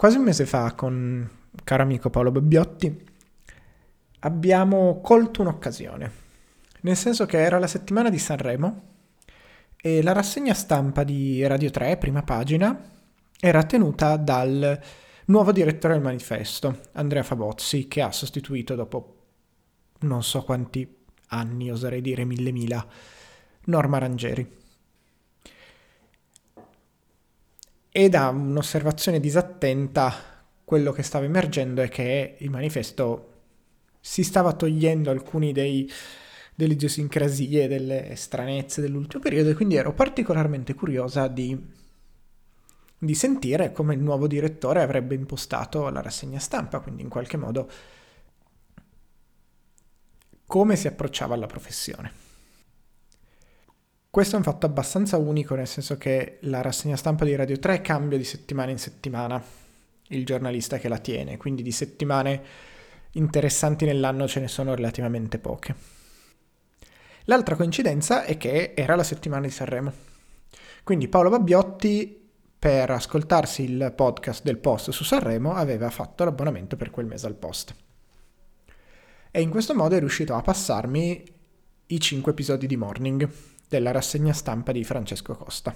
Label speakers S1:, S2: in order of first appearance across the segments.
S1: quasi un mese fa con caro amico Paolo Bobbiotti abbiamo colto un'occasione, nel senso che era la settimana di Sanremo e la rassegna stampa di Radio 3, prima pagina, era tenuta dal nuovo direttore del manifesto, Andrea Fabozzi, che ha sostituito dopo non so quanti anni, oserei dire mille mila, Norma Rangeri. E da un'osservazione disattenta, quello che stava emergendo è che il manifesto si stava togliendo alcuni dei, delle idiosincrasie, delle stranezze dell'ultimo periodo e quindi ero particolarmente curiosa di, di sentire come il nuovo direttore avrebbe impostato la rassegna stampa, quindi in qualche modo come si approcciava alla professione. Questo è un fatto abbastanza unico, nel senso che la rassegna stampa di Radio 3 cambia di settimana in settimana il giornalista che la tiene, quindi di settimane interessanti nell'anno ce ne sono relativamente poche. L'altra coincidenza è che era la settimana di Sanremo. Quindi Paolo Babbiotti, per ascoltarsi il podcast del post su Sanremo, aveva fatto l'abbonamento per quel mese al post. E in questo modo è riuscito a passarmi i 5 episodi di Morning della rassegna stampa di Francesco Costa.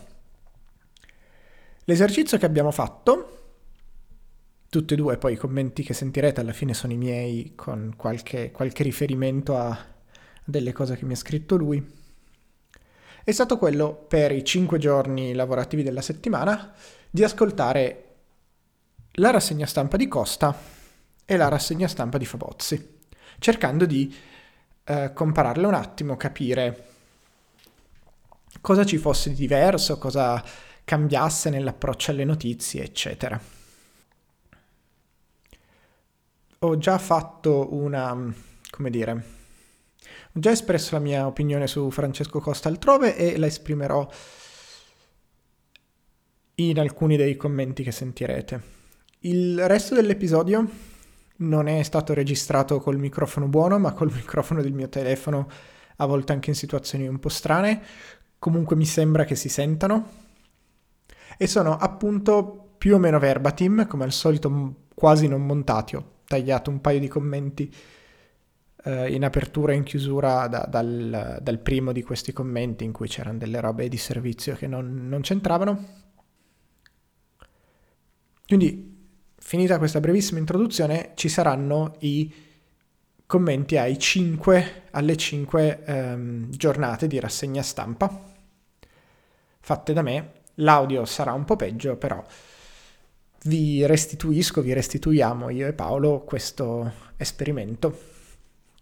S1: L'esercizio che abbiamo fatto tutti e due poi i commenti che sentirete alla fine sono i miei con qualche, qualche riferimento a delle cose che mi ha scritto lui. È stato quello per i cinque giorni lavorativi della settimana di ascoltare la rassegna stampa di Costa e la rassegna stampa di Fabozzi, cercando di eh, compararle un attimo, capire cosa ci fosse di diverso, cosa cambiasse nell'approccio alle notizie, eccetera. ho già fatto una, come dire, ho già espresso la mia opinione su Francesco Costa altrove e la esprimerò in alcuni dei commenti che sentirete. Il resto dell'episodio non è stato registrato col microfono buono, ma col microfono del mio telefono, a volte anche in situazioni un po' strane. Comunque mi sembra che si sentano. E sono appunto più o meno verbatim, come al solito quasi non montati. Ho tagliato un paio di commenti eh, in apertura e in chiusura da, dal, dal, primo di questi commenti in cui c'erano delle robe di servizio che non, non c'entravano. Quindi, finita questa brevissima introduzione, ci saranno i commenti ai 5, alle 5 ehm, giornate di rassegna stampa fatte da me. L'audio sarà un po' peggio, però vi restituisco, vi restituiamo io e Paolo questo esperimento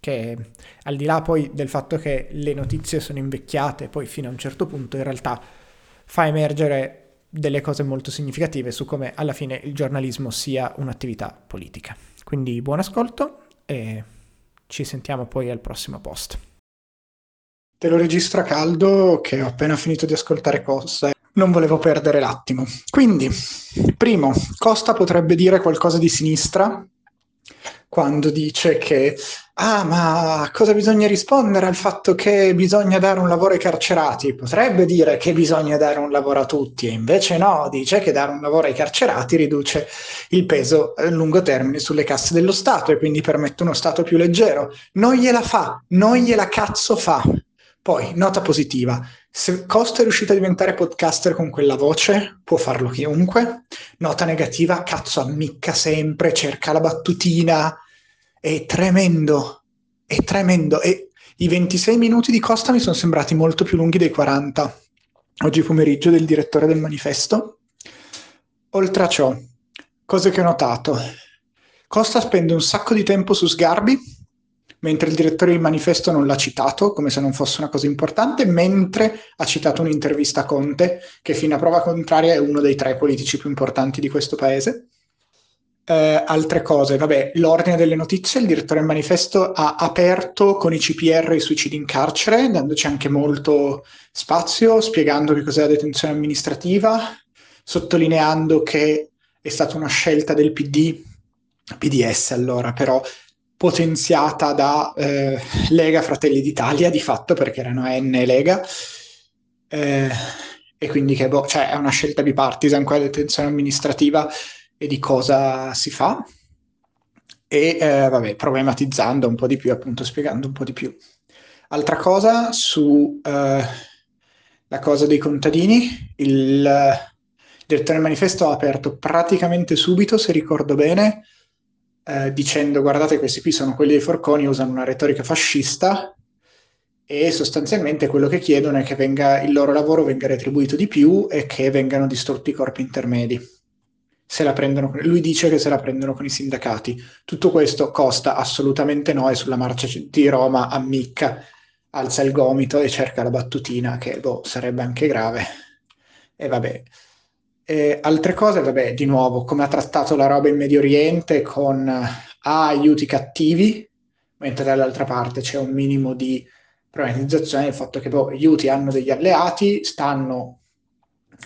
S1: che al di là poi del fatto che le notizie sono invecchiate, poi fino a un certo punto in realtà fa emergere delle cose molto significative su come alla fine il giornalismo sia un'attività politica. Quindi buon ascolto e ci sentiamo poi al prossimo post. Te lo registro a caldo che ho appena finito di ascoltare cose non volevo perdere l'attimo. Quindi, primo, Costa potrebbe dire qualcosa di sinistra quando dice che, ah, ma cosa bisogna rispondere al fatto che bisogna dare un lavoro ai carcerati? Potrebbe dire che bisogna dare un lavoro a tutti, e invece no, dice che dare un lavoro ai carcerati riduce il peso a lungo termine sulle casse dello Stato e quindi permette uno Stato più leggero. Non gliela fa, non gliela cazzo fa. Poi, nota positiva, se Costa è riuscito a diventare podcaster con quella voce, può farlo chiunque. Nota negativa, cazzo, ammicca sempre, cerca la battutina. È tremendo, è tremendo. E i 26 minuti di Costa mi sono sembrati molto più lunghi dei 40 oggi pomeriggio del direttore del manifesto. Oltre a ciò, cose che ho notato. Costa spende un sacco di tempo su Sgarbi, mentre il direttore del manifesto non l'ha citato, come se non fosse una cosa importante, mentre ha citato un'intervista a Conte, che fino a prova contraria è uno dei tre politici più importanti di questo paese. Eh, altre cose, vabbè, l'ordine delle notizie, il direttore del manifesto ha aperto con i CPR i suicidi in carcere, dandoci anche molto spazio, spiegando che cos'è la detenzione amministrativa, sottolineando che è stata una scelta del PD, PDS allora, però potenziata da eh, Lega Fratelli d'Italia di fatto perché erano N Lega. Eh, e quindi che boh, cioè, è una scelta bipartisan quella detenzione amministrativa e di cosa si fa. E eh, vabbè, problematizzando un po' di più, appunto spiegando un po' di più. Altra cosa su eh, la cosa dei contadini, il direttore del manifesto ha aperto praticamente subito, se ricordo bene, eh, dicendo guardate questi qui sono quelli dei forconi, usano una retorica fascista e sostanzialmente quello che chiedono è che venga, il loro lavoro venga retribuito di più e che vengano distrutti i corpi intermedi prendono, lui dice che se la prendono con i sindacati. Tutto questo costa assolutamente no e sulla marcia di Roma ammicca, alza il gomito e cerca la battutina che boh, sarebbe anche grave. E vabbè. E altre cose, vabbè, di nuovo, come ha trattato la roba in Medio Oriente con ah, aiuti cattivi, mentre dall'altra parte c'è un minimo di problematizzazione del fatto che boh, gli aiuti hanno degli alleati, stanno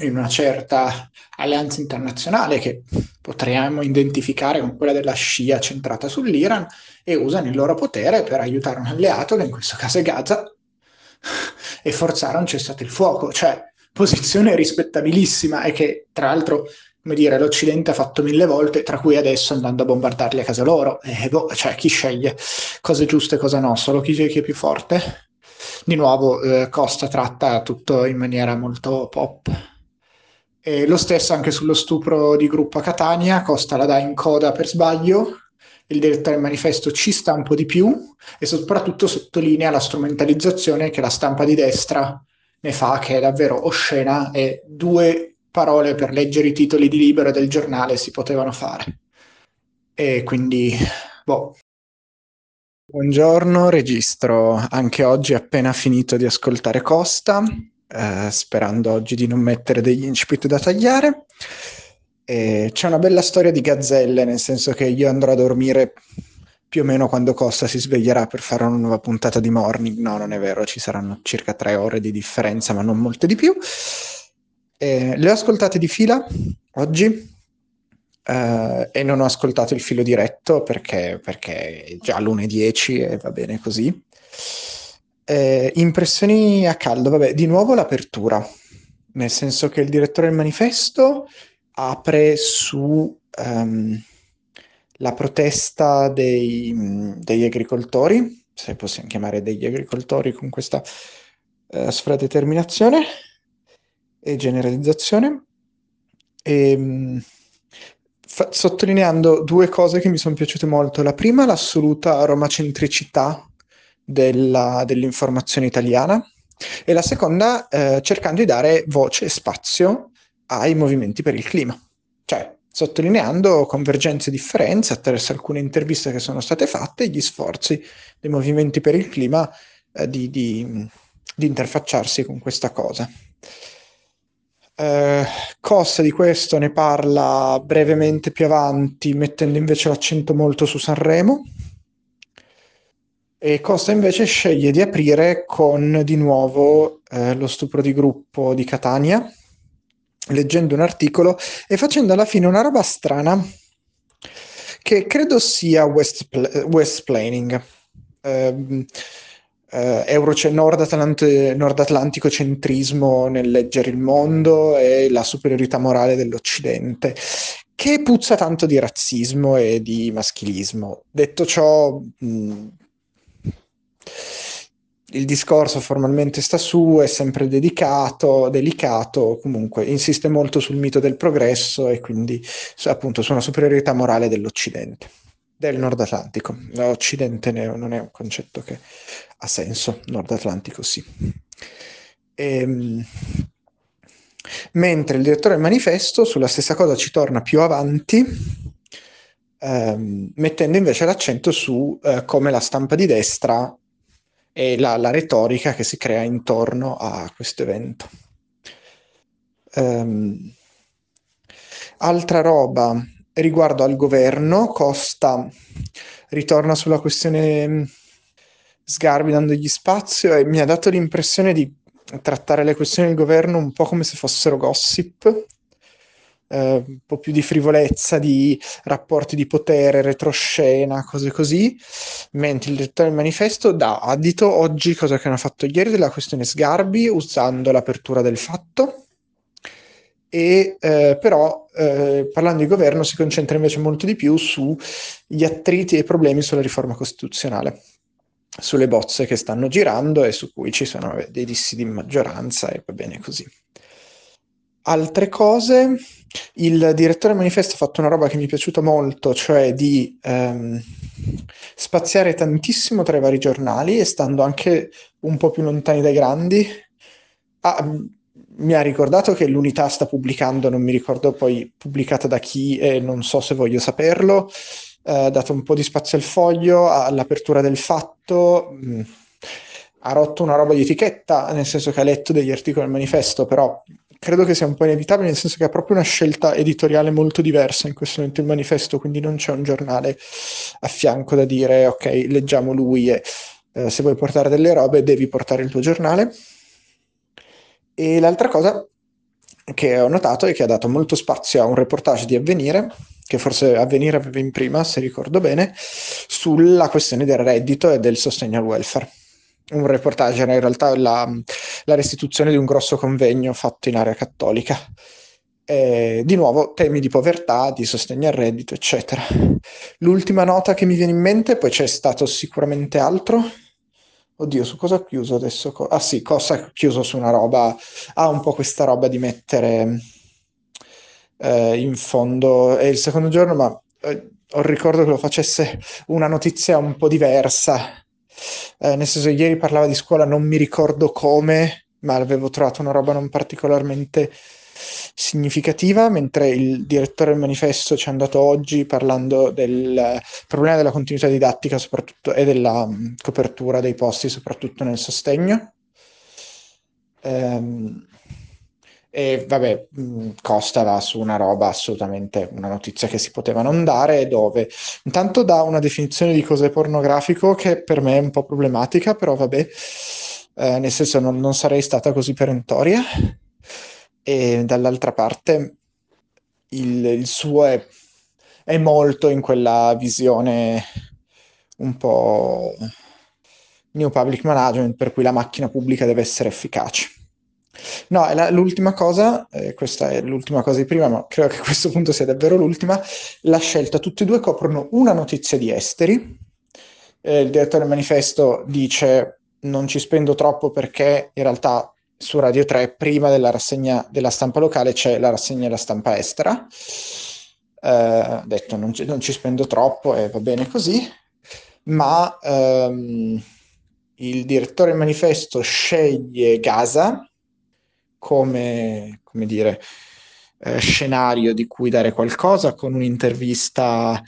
S1: in una certa alleanza internazionale che potremmo identificare con quella della Scia centrata sull'Iran e usano il loro potere per aiutare un alleato, che in questo caso è Gaza, e forzare un cessate il fuoco. Cioè, posizione rispettabilissima e che, tra l'altro, come dire, l'Occidente ha fatto mille volte, tra cui adesso andando a bombardarli a casa loro. E boh, cioè, chi sceglie cosa è giusto e cosa no? Solo chi, chi è più forte? Di nuovo, eh, Costa tratta tutto in maniera molto pop. E lo stesso anche sullo stupro di gruppo a Catania, Costa la dà in coda per sbaglio, il direttore del manifesto ci sta un po' di più e soprattutto sottolinea la strumentalizzazione che la stampa di destra ne fa, che è davvero oscena e due parole per leggere i titoli di libero del giornale si potevano fare. E quindi, boh. Buongiorno, registro anche oggi appena finito di ascoltare Costa eh, sperando oggi di non mettere degli incipit da tagliare. E c'è una bella storia di gazzelle, nel senso che io andrò a dormire più o meno quando Costa si sveglierà per fare una nuova puntata di morning. No, non è vero, ci saranno circa tre ore di differenza, ma non molte di più. Eh, le ho ascoltate di fila oggi eh, e non ho ascoltato il filo diretto perché, perché è già l'1.10 e va bene così. Eh, impressioni a caldo, vabbè, di nuovo l'apertura, nel senso che il direttore del manifesto apre su um, la protesta dei, degli agricoltori, se possiamo chiamare degli agricoltori con questa uh, sfradeterminazione e generalizzazione, e, um, fa- sottolineando due cose che mi sono piaciute molto. La prima, l'assoluta romacentricità della, dell'informazione italiana. E la seconda eh, cercando di dare voce e spazio ai movimenti per il clima, cioè sottolineando convergenze e differenze attraverso alcune interviste che sono state fatte e gli sforzi dei movimenti per il clima eh, di, di, di, interfacciarsi con questa cosa. Eh, Costa di questo ne parla brevemente più avanti, mettendo invece l'accento molto su Sanremo, e Costa invece sceglie di aprire con di nuovo eh, lo stupro di gruppo di Catania, leggendo un articolo e facendo alla fine una roba strana che credo sia West, West Planning. Eh, eh, Euro, Nord, Atlant- Nord Atlantico centrismo nel leggere il mondo e la superiorità morale dell'Occidente, che puzza tanto di razzismo e di maschilismo. Detto ciò, mh, il discorso formalmente sta su, è sempre dedicato, delicato, comunque insiste molto sul mito del progresso e quindi appunto su una superiorità morale dell'Occidente, del Nord Atlantico. L'Occidente non è un concetto che ha senso, Nord Atlantico sì. E, ehm, mentre il direttore del manifesto sulla stessa cosa ci torna più avanti, ehm, mettendo invece l'accento su eh, come la stampa di destra e la, la retorica che si crea intorno a questo evento. Um, altra roba riguardo al governo, Costa ritorna sulla questione mm, Sgarbi dandogli spazio e mi ha dato l'impressione di trattare le questioni del governo un po' come se fossero gossip, eh, un po' più di frivolezza, di rapporti di potere, retroscena, cose così, mentre il direttore del manifesto dà addito oggi, cosa che hanno fatto ieri, della questione Sgarbi, usando l'apertura del fatto, e eh, però eh, parlando di governo si concentra invece molto di più sugli attriti e i problemi sulla riforma costituzionale, sulle bozze che stanno girando e su cui ci sono dei dissidi in maggioranza e va bene così. Altre cose, il direttore manifesto ha fatto una roba che mi è piaciuta molto, cioè di ehm, spaziare tantissimo tra i vari giornali e stando anche un po' più lontani dai grandi. Ah, mi ha ricordato che l'unità sta pubblicando, non mi ricordo poi pubblicata da chi e non so se voglio saperlo, eh, ha dato un po' di spazio al foglio, all'apertura del fatto, mh, ha rotto una roba di etichetta, nel senso che ha letto degli articoli del manifesto, però credo che sia un po' inevitabile, nel senso che ha proprio una scelta editoriale molto diversa in questo momento il manifesto, quindi non c'è un giornale a fianco da dire ok, leggiamo lui e eh, se vuoi portare delle robe devi portare il tuo giornale. E l'altra cosa che ho notato è che ha dato molto spazio a un reportage di Avvenire, che forse Avvenire aveva in prima, se ricordo bene, sulla questione del reddito e del sostegno al welfare un reportage, era in realtà la, la, restituzione di un grosso convegno fatto in area cattolica. E, di nuovo temi di povertà, di sostegno al reddito, eccetera. L'ultima nota che mi viene in mente, poi c'è stato sicuramente altro. Oddio, su cosa ho chiuso adesso? Ah sì, cosa ho chiuso su una roba. Ha ah, un po' questa roba di mettere eh, in fondo. È il secondo giorno, ma eh, ho ricordo che lo facesse una notizia un po' diversa eh, nel senso, ieri parlava di scuola, non mi ricordo come, ma avevo trovato una roba non particolarmente significativa, mentre il direttore del manifesto ci è andato oggi parlando del problema della continuità didattica soprattutto e della mm, copertura dei posti, soprattutto nel sostegno. Ehm, e vabbè, mm, Costa va su una roba assolutamente, una notizia che si poteva non dare, dove intanto dà una definizione di cos'è pornografico che per me è un po' problematica, però vabbè, eh, nel senso non, non sarei stata così perentoria. E dall'altra parte il, il suo è, è molto in quella visione un po' new public management per cui la macchina pubblica deve essere efficace. No, la, l'ultima cosa, eh, questa è l'ultima cosa di prima, ma credo che a questo punto sia davvero l'ultima, la scelta, tutti e due coprono una notizia di esteri, eh, il direttore del manifesto dice non ci spendo troppo perché in realtà su Radio 3 prima della rassegna della stampa locale c'è la rassegna della stampa estera, eh, detto non ci, non ci, spendo troppo e va bene così, ma ehm, il direttore del manifesto sceglie Gaza, come, come dire, eh, scenario di cui dare qualcosa con un'intervista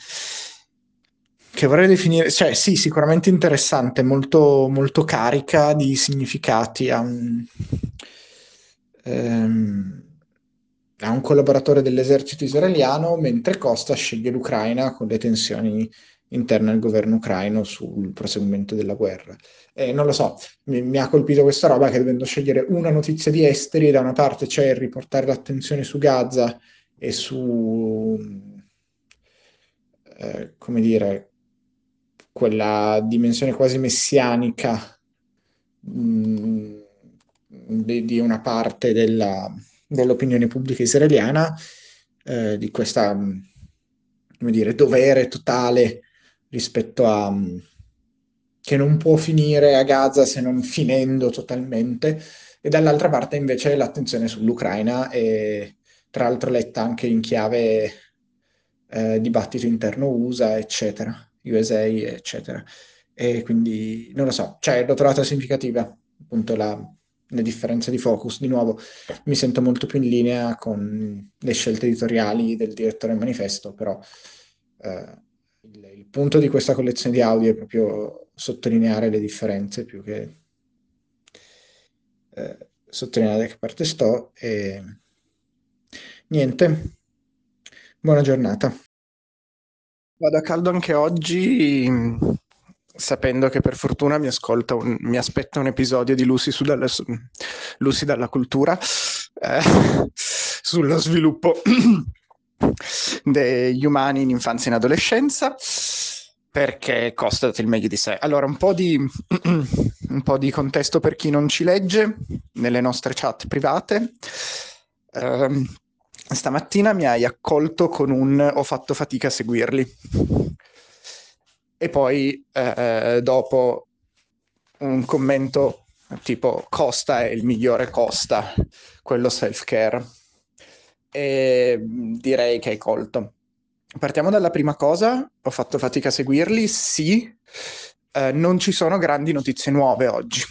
S1: che vorrei definire, cioè sì, sicuramente interessante, molto, molto carica di significati a un, ehm, a un collaboratore dell'esercito israeliano, mentre Costa sceglie l'Ucraina con le tensioni interne al governo ucraino sul proseguimento della guerra. Eh, non lo so, mi, mi, ha colpito questa roba che dovendo scegliere una notizia di esteri, da una parte c'è riportare l'attenzione su Gaza e su, eh, come dire, quella dimensione quasi messianica mh, mm, di, di, una parte della, dell'opinione pubblica israeliana, eh, di questa, come dire, dovere totale rispetto a che non può finire a Gaza se non finendo totalmente, e dall'altra parte invece l'attenzione sull'Ucraina e tra l'altro letta anche in chiave eh, dibattito interno USA, eccetera, USA, eccetera. E quindi non lo so, cioè l'ho trovata significativa, appunto la, la differenza di focus. Di nuovo mi sento molto più in linea con le scelte editoriali del direttore manifesto, però eh, il, il, punto di questa collezione di audio è proprio sottolineare le differenze più che eh, sottolineare da che parte sto e niente, buona giornata. Vado a caldo anche oggi, sapendo che per fortuna mi, ascolta un, mi aspetta un episodio di Lucy, su dalla, Lucy dalla cultura eh, sullo sviluppo degli umani in infanzia e in adolescenza perché Costa dato il meglio di sé. Allora, un po' di, un po' di contesto per chi non ci legge nelle nostre chat private. Um, stamattina mi hai accolto con un ho fatto fatica a seguirli. E poi eh, dopo un commento tipo Costa è il migliore Costa, quello self-care. E direi che hai colto. Partiamo dalla prima cosa, ho fatto fatica a seguirli, sì, eh, non ci sono grandi notizie nuove oggi.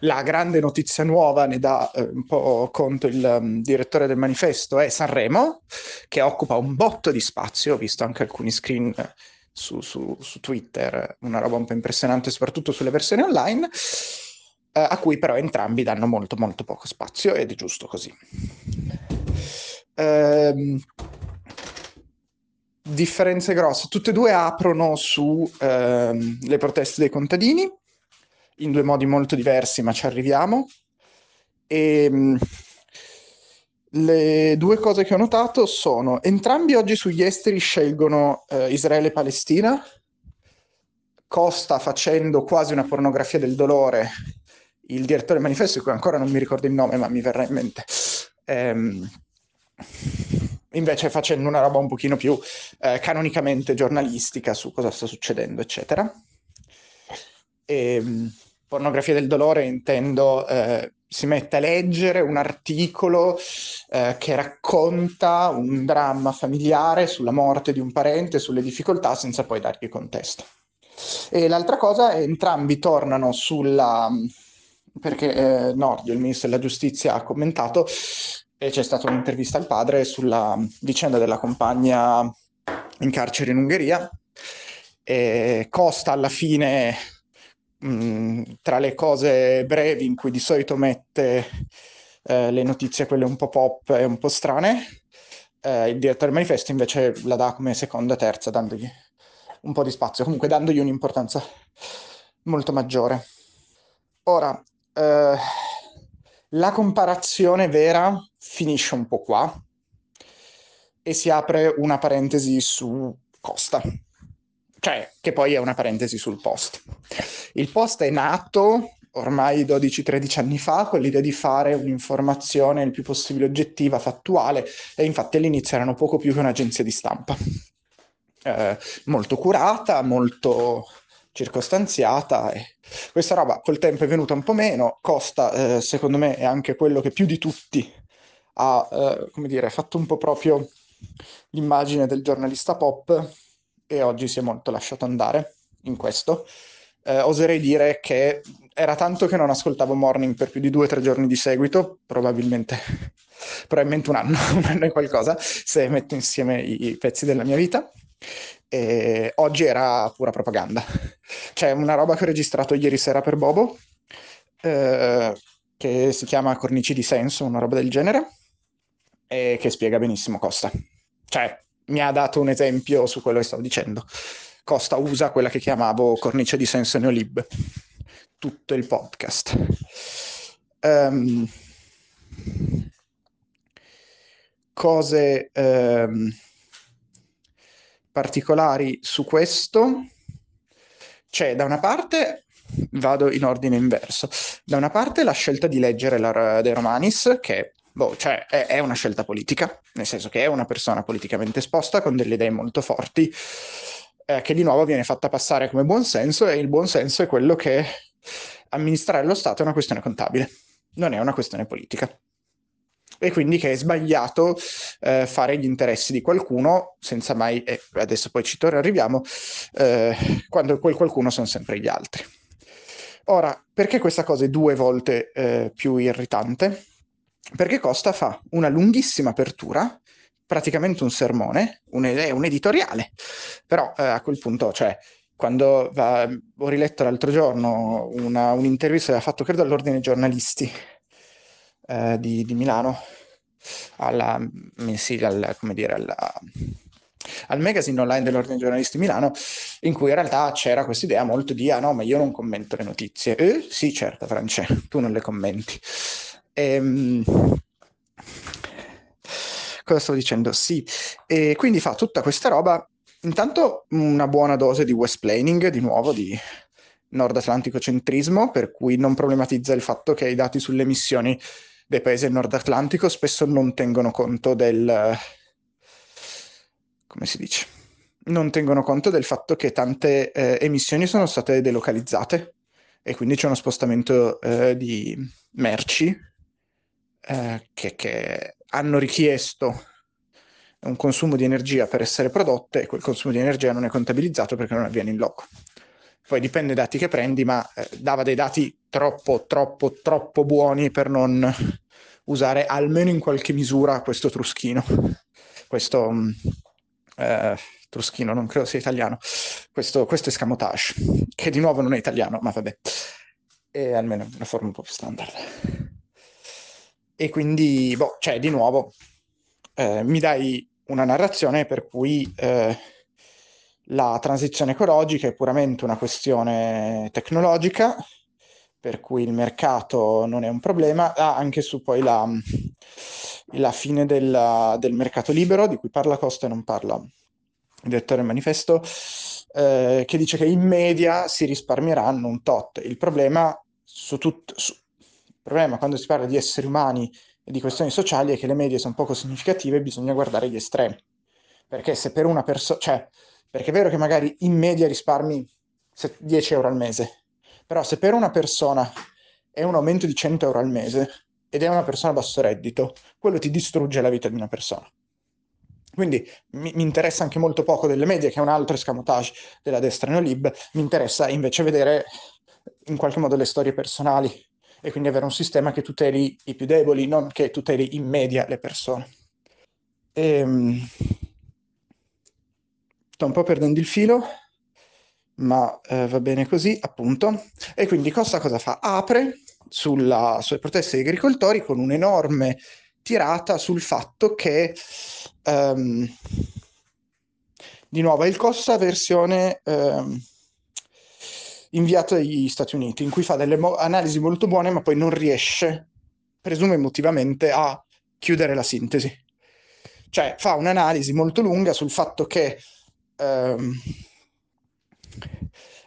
S1: La grande notizia nuova, ne dà eh, un po' conto il um, direttore del manifesto, è Sanremo, che occupa un botto di spazio, ho visto anche alcuni screen eh, su, su, su, Twitter, una roba un po' impressionante, soprattutto sulle versioni online, eh, a cui però entrambi danno molto molto poco spazio ed è giusto così. Ehm, differenze grosse, tutte e due aprono sulle ehm, proteste dei contadini, in due modi molto diversi, ma ci arriviamo. E, ehm, le due cose che ho notato sono entrambi oggi sugli esteri scelgono eh, Israele e Palestina. Costa facendo quasi una pornografia del dolore. Il direttore del manifesto, di cui ancora non mi ricordo il nome, ma mi verrà in mente. Ehm, invece facendo una roba un pochino più eh, canonicamente giornalistica su cosa sta succedendo, eccetera. E, ehm, pornografia del dolore intendo eh, si mette a leggere un articolo eh, che racconta un dramma familiare sulla morte di un parente, sulle difficoltà, senza poi dargli contesto. E l'altra cosa, entrambi tornano sulla... perché eh, Nordio, il ministro della giustizia, ha commentato e c'è stata un'intervista al padre sulla vicenda della compagna in carcere in Ungheria. E Costa alla fine Mm, tra le cose brevi in cui di solito mette eh, le notizie, quelle un po' pop e un po' strane, eh, il direttore manifesto invece la dà come seconda, terza, dandogli un po' di spazio, comunque dandogli un'importanza molto maggiore. Ora, eh, la comparazione vera finisce un po' qua e si apre una parentesi su Costa cioè che poi è una parentesi sul post. Il post è nato ormai 12-13 anni fa con l'idea di fare un'informazione il più possibile oggettiva, fattuale e infatti all'inizio erano poco più che un'agenzia di stampa. Eh, molto curata, molto circostanziata e questa roba col tempo è venuta un po' meno, Costa eh, secondo me è anche quello che più di tutti ha eh, come dire, fatto un po' proprio l'immagine del giornalista pop e oggi si è molto lasciato andare in questo. Eh, oserei dire che era tanto che non ascoltavo Morning per più di due o tre giorni di seguito, probabilmente, probabilmente un anno, un anno e qualcosa, se metto insieme i, pezzi della mia vita. E oggi era pura propaganda. C'è una roba che ho registrato ieri sera per Bobo, eh, che si chiama Cornici di senso, una roba del genere, e che spiega benissimo Costa. Cioè, mi ha dato un esempio su quello che stavo dicendo. Costa usa quella che chiamavo cornice di senso neolib, tutto il podcast. Um, cose um, particolari su questo. C'è da una parte, vado in ordine inverso, da una parte la scelta di leggere la De Romanis, che boh, cioè è, è, una scelta politica, nel senso che è una persona politicamente esposta con delle idee molto forti, eh, che di nuovo viene fatta passare come buonsenso e il buonsenso è quello che amministrare lo Stato è una questione contabile, non è una questione politica. E quindi che è sbagliato eh, fare gli interessi di qualcuno senza mai, e adesso poi ci arriviamo, eh, quando quel qualcuno sono sempre gli altri. Ora, perché questa cosa è due volte eh, più irritante? Perché Costa fa una lunghissima apertura, praticamente un sermone, un, un editoriale, però eh, a quel punto, cioè, quando va, ho riletto l'altro giorno una, un'intervista che aveva fatto, credo, all'Ordine giornalisti eh, di, di, Milano, alla, sì, al, come dire, alla, al magazine online dell'Ordine giornalisti di Milano, in cui in realtà c'era questa idea molto di, ah no, ma io non commento le notizie. Eh, sì, certo, France, tu non le commenti. Ehm, cosa stavo dicendo? Sì, e quindi fa tutta questa roba. Intanto una buona dose di westplaining, di nuovo, di nord atlantico centrismo, per cui non problematizza il fatto che i dati sulle emissioni
S2: dei paesi del nord Atlantico spesso non tengono conto del... come si dice? Non tengono conto del fatto che tante eh, emissioni sono state delocalizzate e quindi c'è uno spostamento eh, di merci eh, che, che hanno richiesto un consumo di energia per essere prodotte e quel consumo di energia non è contabilizzato perché non avviene in loco. Poi dipende dai dati che prendi, ma eh, dava dei dati troppo, troppo, troppo buoni per non usare almeno in qualche misura questo truschino. Questo mm, eh, truschino, non credo sia italiano. Questo, questo escamotage, che di nuovo non è italiano, ma vabbè. È almeno una forma un po' più standard. E quindi, boh, cioè, di nuovo, eh, mi dai una narrazione per cui eh, la transizione ecologica è puramente una questione tecnologica, per cui il mercato non è un problema, ah, anche su poi la, la fine del, del, mercato libero, di cui parla Costa e non parla il direttore del manifesto, eh, che dice che in media si risparmieranno un tot. Il problema, su tut, su, il problema quando si parla di esseri umani e di questioni sociali è che le medie sono poco significative e bisogna guardare gli estremi. Perché se per una persona, cioè, perché è vero che magari in media risparmi 10 euro al mese, però se per una persona è un aumento di 100 euro al mese ed è una persona a basso reddito, quello ti distrugge la vita di una persona. Quindi mi, mi, interessa anche molto poco delle medie, che è un altro escamotage della destra neolib, mi interessa invece vedere in qualche modo le storie personali e quindi avere un sistema che tuteli i più deboli, non che tuteli in media le persone. E, ehm, sto un po' perdendo il filo, ma eh, va bene così, appunto. E quindi Costa cosa fa? Apre sulla, sulle proteste degli agricoltori con un'enorme tirata sul fatto che um, di nuovo è il Costa versione um, inviato dagli Stati Uniti, in cui fa delle mo- analisi molto buone, ma poi non riesce, presume emotivamente, a chiudere la sintesi. Cioè fa un'analisi molto lunga sul fatto che um,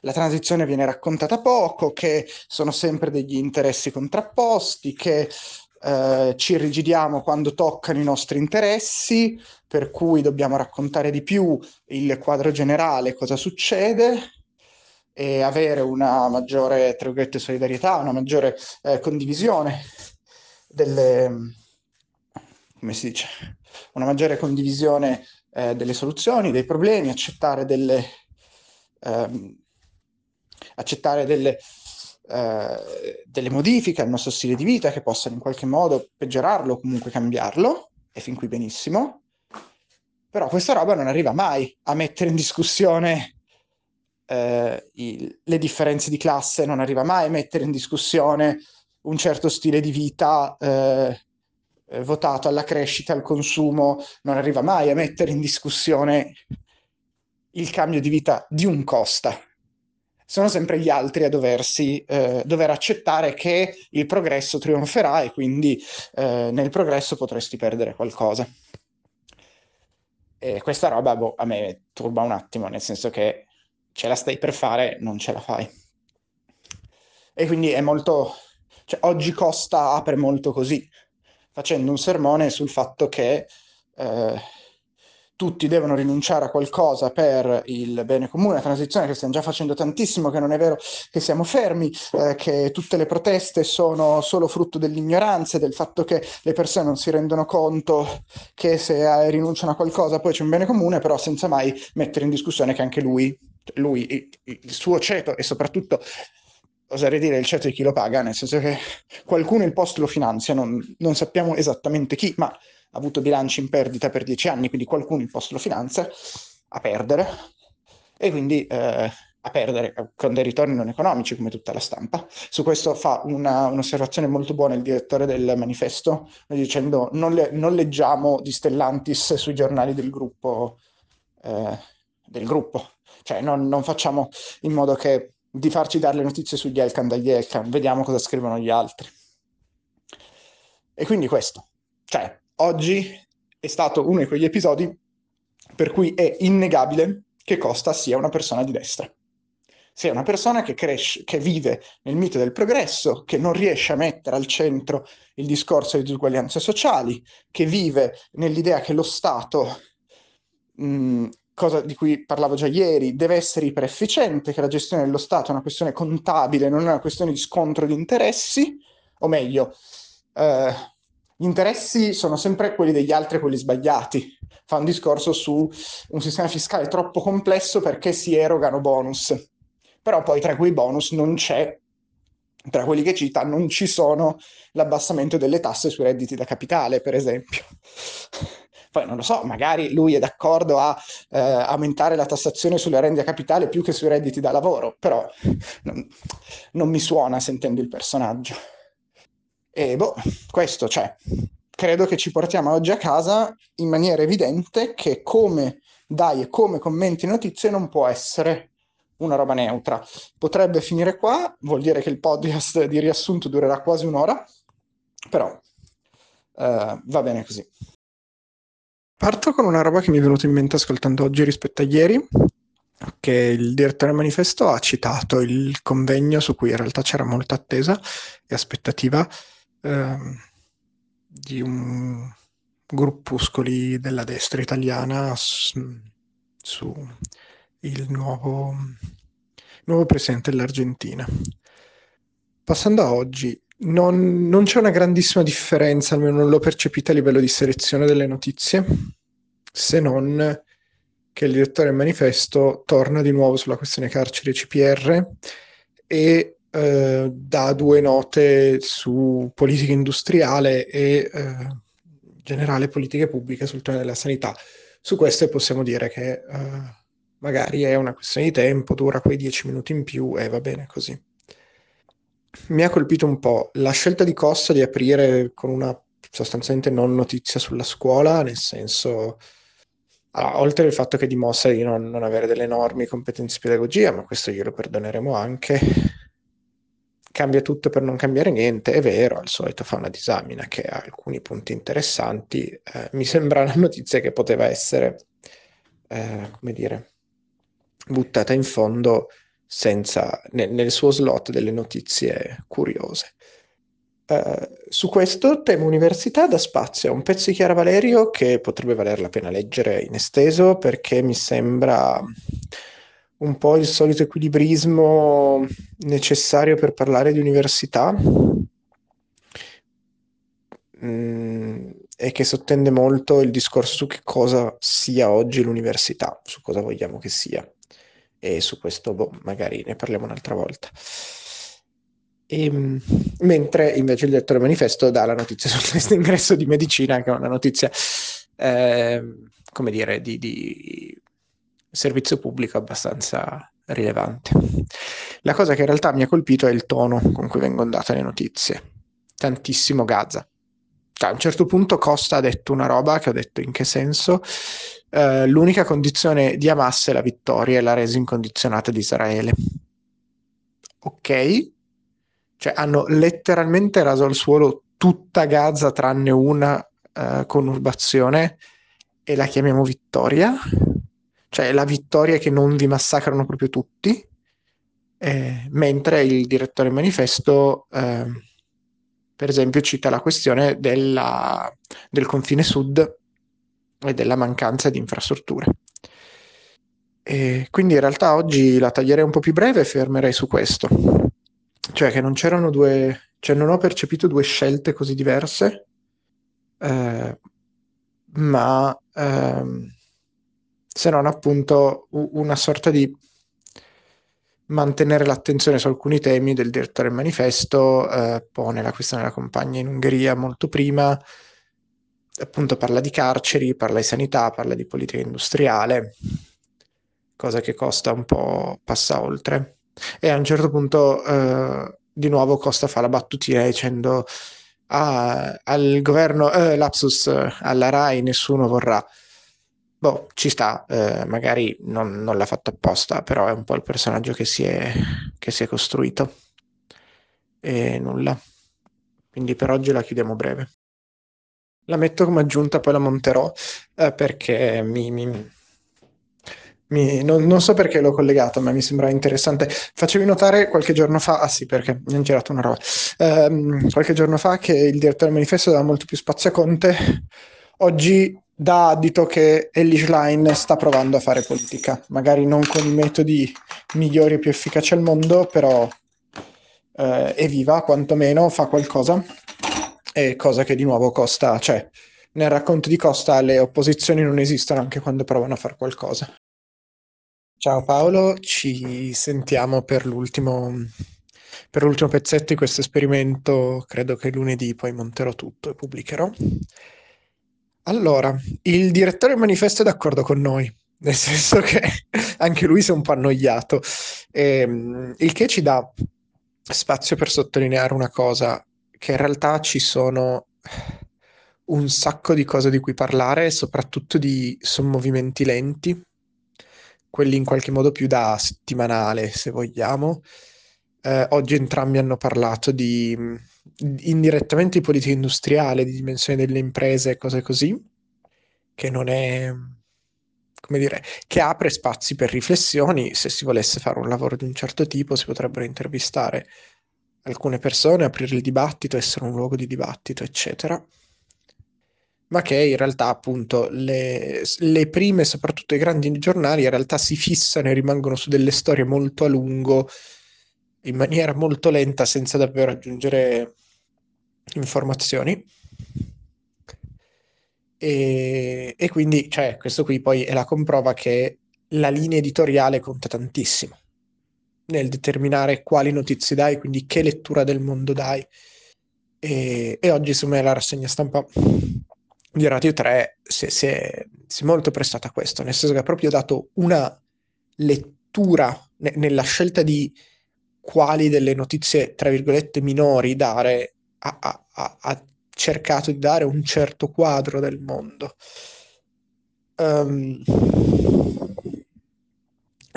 S2: la transizione viene raccontata poco, che sono sempre degli interessi contrapposti, che eh, ci irrigidiamo quando toccano i nostri interessi, per cui dobbiamo raccontare di più il quadro generale, cosa succede, e avere una maggiore, tra virgolette, solidarietà, una maggiore eh, condivisione delle, come si dice, una maggiore condivisione eh, delle soluzioni, dei problemi, accettare delle, ehm, accettare delle, eh, delle modifiche al nostro stile di vita che possano in qualche modo peggiorarlo o comunque cambiarlo, e fin qui benissimo. Però questa roba non arriva mai a mettere in discussione eh, il, le differenze di classe, non arriva mai a mettere in discussione un certo stile di vita eh, eh, votato alla crescita, al consumo, non arriva mai a mettere in discussione il cambio di vita di un Costa. Sono sempre gli altri a doversi, eh, dover accettare che il progresso trionferà e quindi eh, nel progresso potresti perdere qualcosa. E questa roba boh, a me turba un attimo, nel senso che ce la stai per fare, non ce la fai. E quindi è molto... Cioè, oggi Costa apre molto così, facendo un sermone sul fatto che eh, tutti devono rinunciare a qualcosa per il bene comune, la transizione che stiamo già facendo tantissimo, che non è vero che siamo fermi, eh, che tutte le proteste sono solo frutto dell'ignoranza, del fatto che le persone non si rendono conto che se eh, rinunciano a qualcosa poi c'è un bene comune, però senza mai mettere in discussione che anche lui, lui il, il suo ceto e soprattutto oserei dire il ceto di chi lo paga, nel senso che qualcuno il post lo finanzia, non, non sappiamo esattamente chi, ma ha avuto bilanci in perdita per dieci anni, quindi qualcuno il post lo finanzia a perdere, e quindi eh, a perdere con dei ritorni non economici come tutta la stampa. Su questo fa una, un'osservazione molto buona il direttore del manifesto, dicendo non, le, non leggiamo di Stellantis sui giornali del gruppo, eh, del gruppo. Cioè non, non facciamo in modo che di farci dare le notizie sugli Elkan dagli Elkan, vediamo cosa scrivono gli altri. E quindi questo, cioè, oggi è stato uno di quegli episodi per cui è innegabile che Costa sia una persona di destra. sia una persona che cresce, che vive nel mito del progresso, che non riesce a mettere al centro il discorso di disuguaglianze sociali, che vive nell'idea che lo Stato, mh, cosa di cui parlavo già ieri, deve essere iperefficiente, che la gestione dello Stato è una questione contabile, non è una questione di scontro di interessi, o meglio, eh, gli interessi sono sempre quelli degli altri, quelli sbagliati. Fa un discorso su un sistema fiscale troppo complesso perché si erogano bonus. Però poi tra quei bonus non c'è, tra quelli che cita, non ci sono l'abbassamento delle tasse sui redditi da capitale, per esempio. Poi non lo so, magari lui è d'accordo a eh, aumentare la tassazione sulle rendite a capitale più che sui redditi da lavoro, però non, non mi suona sentendo il personaggio. E boh, questo, cioè, credo che ci portiamo oggi a casa in maniera evidente che come dai e come commenti notizie non può essere una roba neutra. Potrebbe finire qua, vuol dire che il podcast di riassunto durerà quasi un'ora, però uh, va bene così. Parto con una roba che mi è venuta in mente ascoltando oggi rispetto a ieri, che il direttore manifesto ha citato il convegno su cui in realtà c'era molta attesa e aspettativa Ehm, di un gruppuscoli della destra italiana su, su il nuovo, nuovo presidente dell'Argentina. Passando a oggi, non, non, c'è una grandissima differenza, almeno non l'ho percepita a livello di selezione delle notizie, se non che il direttore del manifesto torna di nuovo sulla questione carceri e CPR e eh, dà due note su politica industriale e eh, generale politiche pubbliche sul tema della sanità. Su queste possiamo dire che eh, magari è una questione di tempo, dura quei dieci minuti in più e va bene così. Mi ha colpito un po' la scelta di Costa di aprire con una sostanzialmente non notizia sulla scuola, nel senso, allora, oltre al fatto che dimostra di non, non, avere delle enormi competenze di pedagogia, ma questo glielo perdoneremo anche, cambia tutto per non cambiare niente, è vero, al solito fa una disamina che ha alcuni punti interessanti, eh, mi sembra una notizia che poteva essere, eh, come dire, buttata in fondo senza, nel, nel suo slot delle notizie curiose. Uh, su questo tema università dà spazio a un pezzo di Chiara Valerio che potrebbe valer la pena leggere in esteso perché mi sembra un po' il solito equilibrismo necessario per parlare di università mm, e che sottende molto il discorso su che cosa sia oggi l'università, su cosa vogliamo che sia. E su questo boh, magari ne parliamo un'altra volta. E, ehm, mentre invece il direttore manifesto dà la notizia sul test ingresso di medicina, che è una notizia, eh, come dire, di, di servizio pubblico abbastanza rilevante. La cosa che in realtà mi ha colpito è il tono con cui vengono date le notizie. Tantissimo Gaza. Cioè, a un certo punto Costa ha detto una roba che ho detto in che senso. Uh, l'unica condizione di Hamas è la vittoria e la resa incondizionata di Israele. Ok? Cioè hanno letteralmente raso al suolo tutta Gaza tranne una uh, conurbazione e la chiamiamo vittoria? cioè la vittoria che non vi massacrano proprio tutti, eh, mentre il direttore manifesto, eh, per esempio, cita la questione della, del confine sud e della mancanza di infrastrutture. E quindi in realtà oggi la taglierei un po' più breve e fermerei su questo, cioè che non c'erano due, cioè non ho percepito due scelte così diverse, eh, ma... Ehm, se non appunto una sorta di mantenere l'attenzione su alcuni temi del direttore manifesto, eh, pone la questione della compagna in Ungheria molto prima, appunto parla di carceri, parla di sanità, parla di politica industriale, cosa che Costa un po' passa oltre. E a un certo punto eh, di nuovo Costa fa la battutina dicendo ah, al governo, eh, lapsus, alla RAI nessuno vorrà boh, ci sta, eh, magari non, non, l'ha fatto apposta, però è un po' il personaggio che si è, che si è costruito. E nulla. Quindi per oggi la chiudiamo breve. La metto come aggiunta, poi la monterò eh, perché mi, mi,
S1: mi, non, non, so perché l'ho collegato, ma mi sembra interessante. Facevi notare qualche giorno fa, ah sì, perché mi hanno girato una roba, um, qualche giorno fa che il direttore del manifesto dava molto più spazio a Conte. Oggi dà addito che Ellie Schlein sta provando a fare politica, magari non con i metodi migliori e più efficaci al mondo, però eh, è viva, quantomeno fa qualcosa, e cosa che di nuovo Costa, cioè nel racconto di Costa le opposizioni non esistono anche quando provano a fare qualcosa. Ciao Paolo, ci sentiamo per l'ultimo, per l'ultimo pezzetto di questo esperimento, credo che lunedì poi monterò tutto e pubblicherò. Allora, il direttore del manifesto è d'accordo con noi, nel senso che anche lui si è un po' annoiato, ehm, il che ci dà spazio per sottolineare una cosa, che in realtà ci sono un sacco di cose di cui parlare, soprattutto di sommovimenti lenti quelli in qualche modo più da settimanale, se vogliamo. Eh, oggi entrambi hanno parlato di indirettamente di politica industriale, di dimensione delle imprese e cose così, che non è come dire, che apre spazi per riflessioni. Se si volesse fare un lavoro di un certo tipo, si potrebbero intervistare alcune persone, aprire il dibattito, essere un luogo di dibattito, eccetera ma che in realtà appunto le, le, prime, soprattutto i grandi giornali, in realtà si fissano e rimangono su delle storie molto a lungo, in maniera molto lenta, senza davvero aggiungere informazioni. E, e quindi, cioè, questo qui poi è la comprova che la linea editoriale conta tantissimo nel determinare quali notizie dai, quindi che lettura del mondo dai. E, e oggi, secondo me, la rassegna stampa di Radio 3 si, si, è, si, è, molto prestata a questo, nel senso che ha proprio dato una lettura ne, nella scelta di quali delle notizie, tra virgolette, minori dare, ha, ha, ha, cercato di dare un certo quadro del mondo. Um,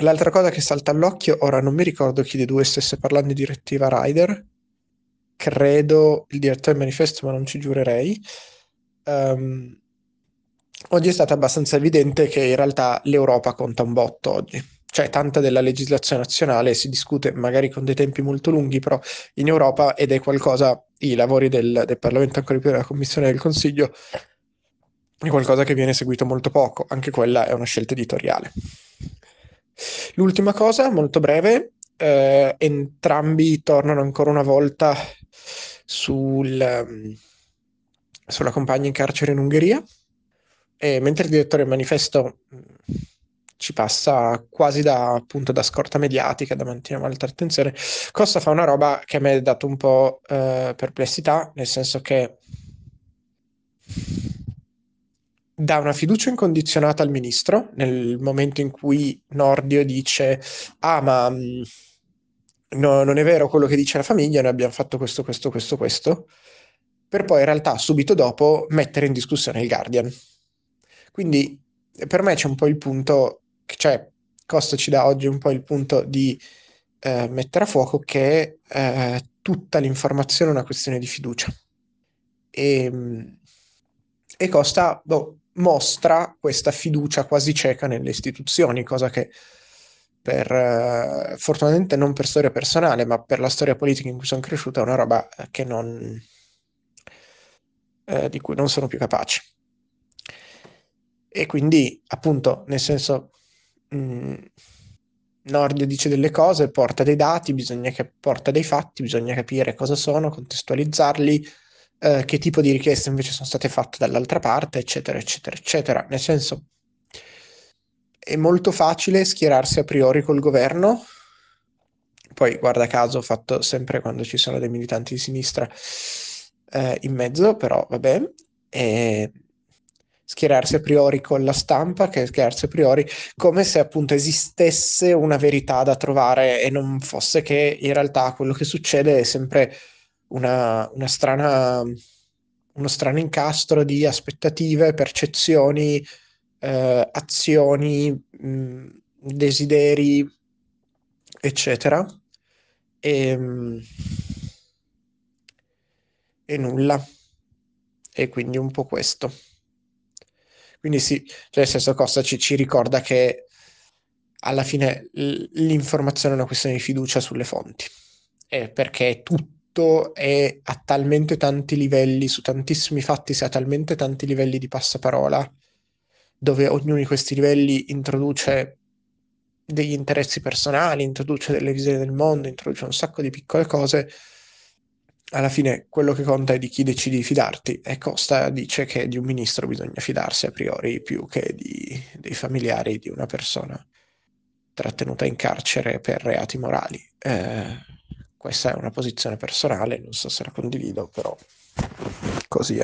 S1: l'altra cosa che salta all'occhio, ora non mi ricordo chi dei due stesse parlando di direttiva Rider, credo il direttore del manifesto, ma non ci giurerei um, oggi è stato abbastanza evidente che in realtà l'Europa conta un botto oggi. Cioè, tanta della legislazione nazionale si discute magari con dei tempi molto lunghi, però in Europa ed è qualcosa, i lavori del, del Parlamento, ancora più della Commissione del Consiglio, è qualcosa che viene seguito molto poco. Anche quella è una scelta editoriale. L'ultima cosa, molto breve, eh, entrambi tornano ancora una volta sul, sulla compagna in carcere in Ungheria, e mentre il direttore del manifesto mm, ci passa quasi da, appunto, da scorta mediatica, da mantenere molta attenzione, Costa fa una roba che a me ha dato un po' eh, perplessità, nel senso che dà una fiducia incondizionata al ministro nel momento in cui Nordio dice ah ma mm, no, non è vero quello che dice la famiglia, noi abbiamo fatto questo, questo, questo, questo per poi in realtà subito dopo mettere in discussione il Guardian. Quindi per me c'è un po' il punto, cioè Costa ci dà oggi un po' il punto di eh, mettere a fuoco che eh, tutta l'informazione è una questione di fiducia. E, ehm, e Costa boh, mostra questa fiducia quasi cieca nelle istituzioni, cosa che per, uh, fortunatamente non per storia personale, ma per la storia politica in cui sono cresciuto, è una roba non, eh, di cui non sono più capaci. E quindi, appunto, nel senso, mh, mm, Nord dice delle cose, porta dei dati, bisogna che porta dei fatti, bisogna capire cosa sono, contestualizzarli, eh, che tipo di richieste invece sono state fatte dall'altra parte, eccetera, eccetera, eccetera. Nel senso, è molto facile schierarsi a priori col governo, poi guarda caso, fatto sempre quando ci sono dei militanti di sinistra, eh, in mezzo, però vabbè, e schierarsi a priori con la stampa, che schierarsi a priori come se appunto esistesse una verità da trovare e non fosse che in realtà quello che succede è sempre una, una strana, uno strano incastro di aspettative, percezioni, eh, azioni, mh, desideri, eccetera. E, mh, e nulla. E quindi un po' questo. Quindi sì, cioè nel senso Costa ci, ci ricorda che
S2: alla fine l'informazione è una questione di fiducia sulle fonti, eh, perché tutto è a talmente tanti livelli, su tantissimi fatti si ha talmente tanti livelli di passaparola, dove ognuno di questi livelli introduce degli interessi personali, introduce delle visioni del mondo, introduce un sacco di piccole cose. Alla fine quello che conta è di chi decidi di fidarti e Costa dice che di un ministro bisogna fidarsi a priori più che di, dei familiari di una persona trattenuta in carcere per reati morali. Eh, questa è una posizione personale, non so se la condivido, però così è.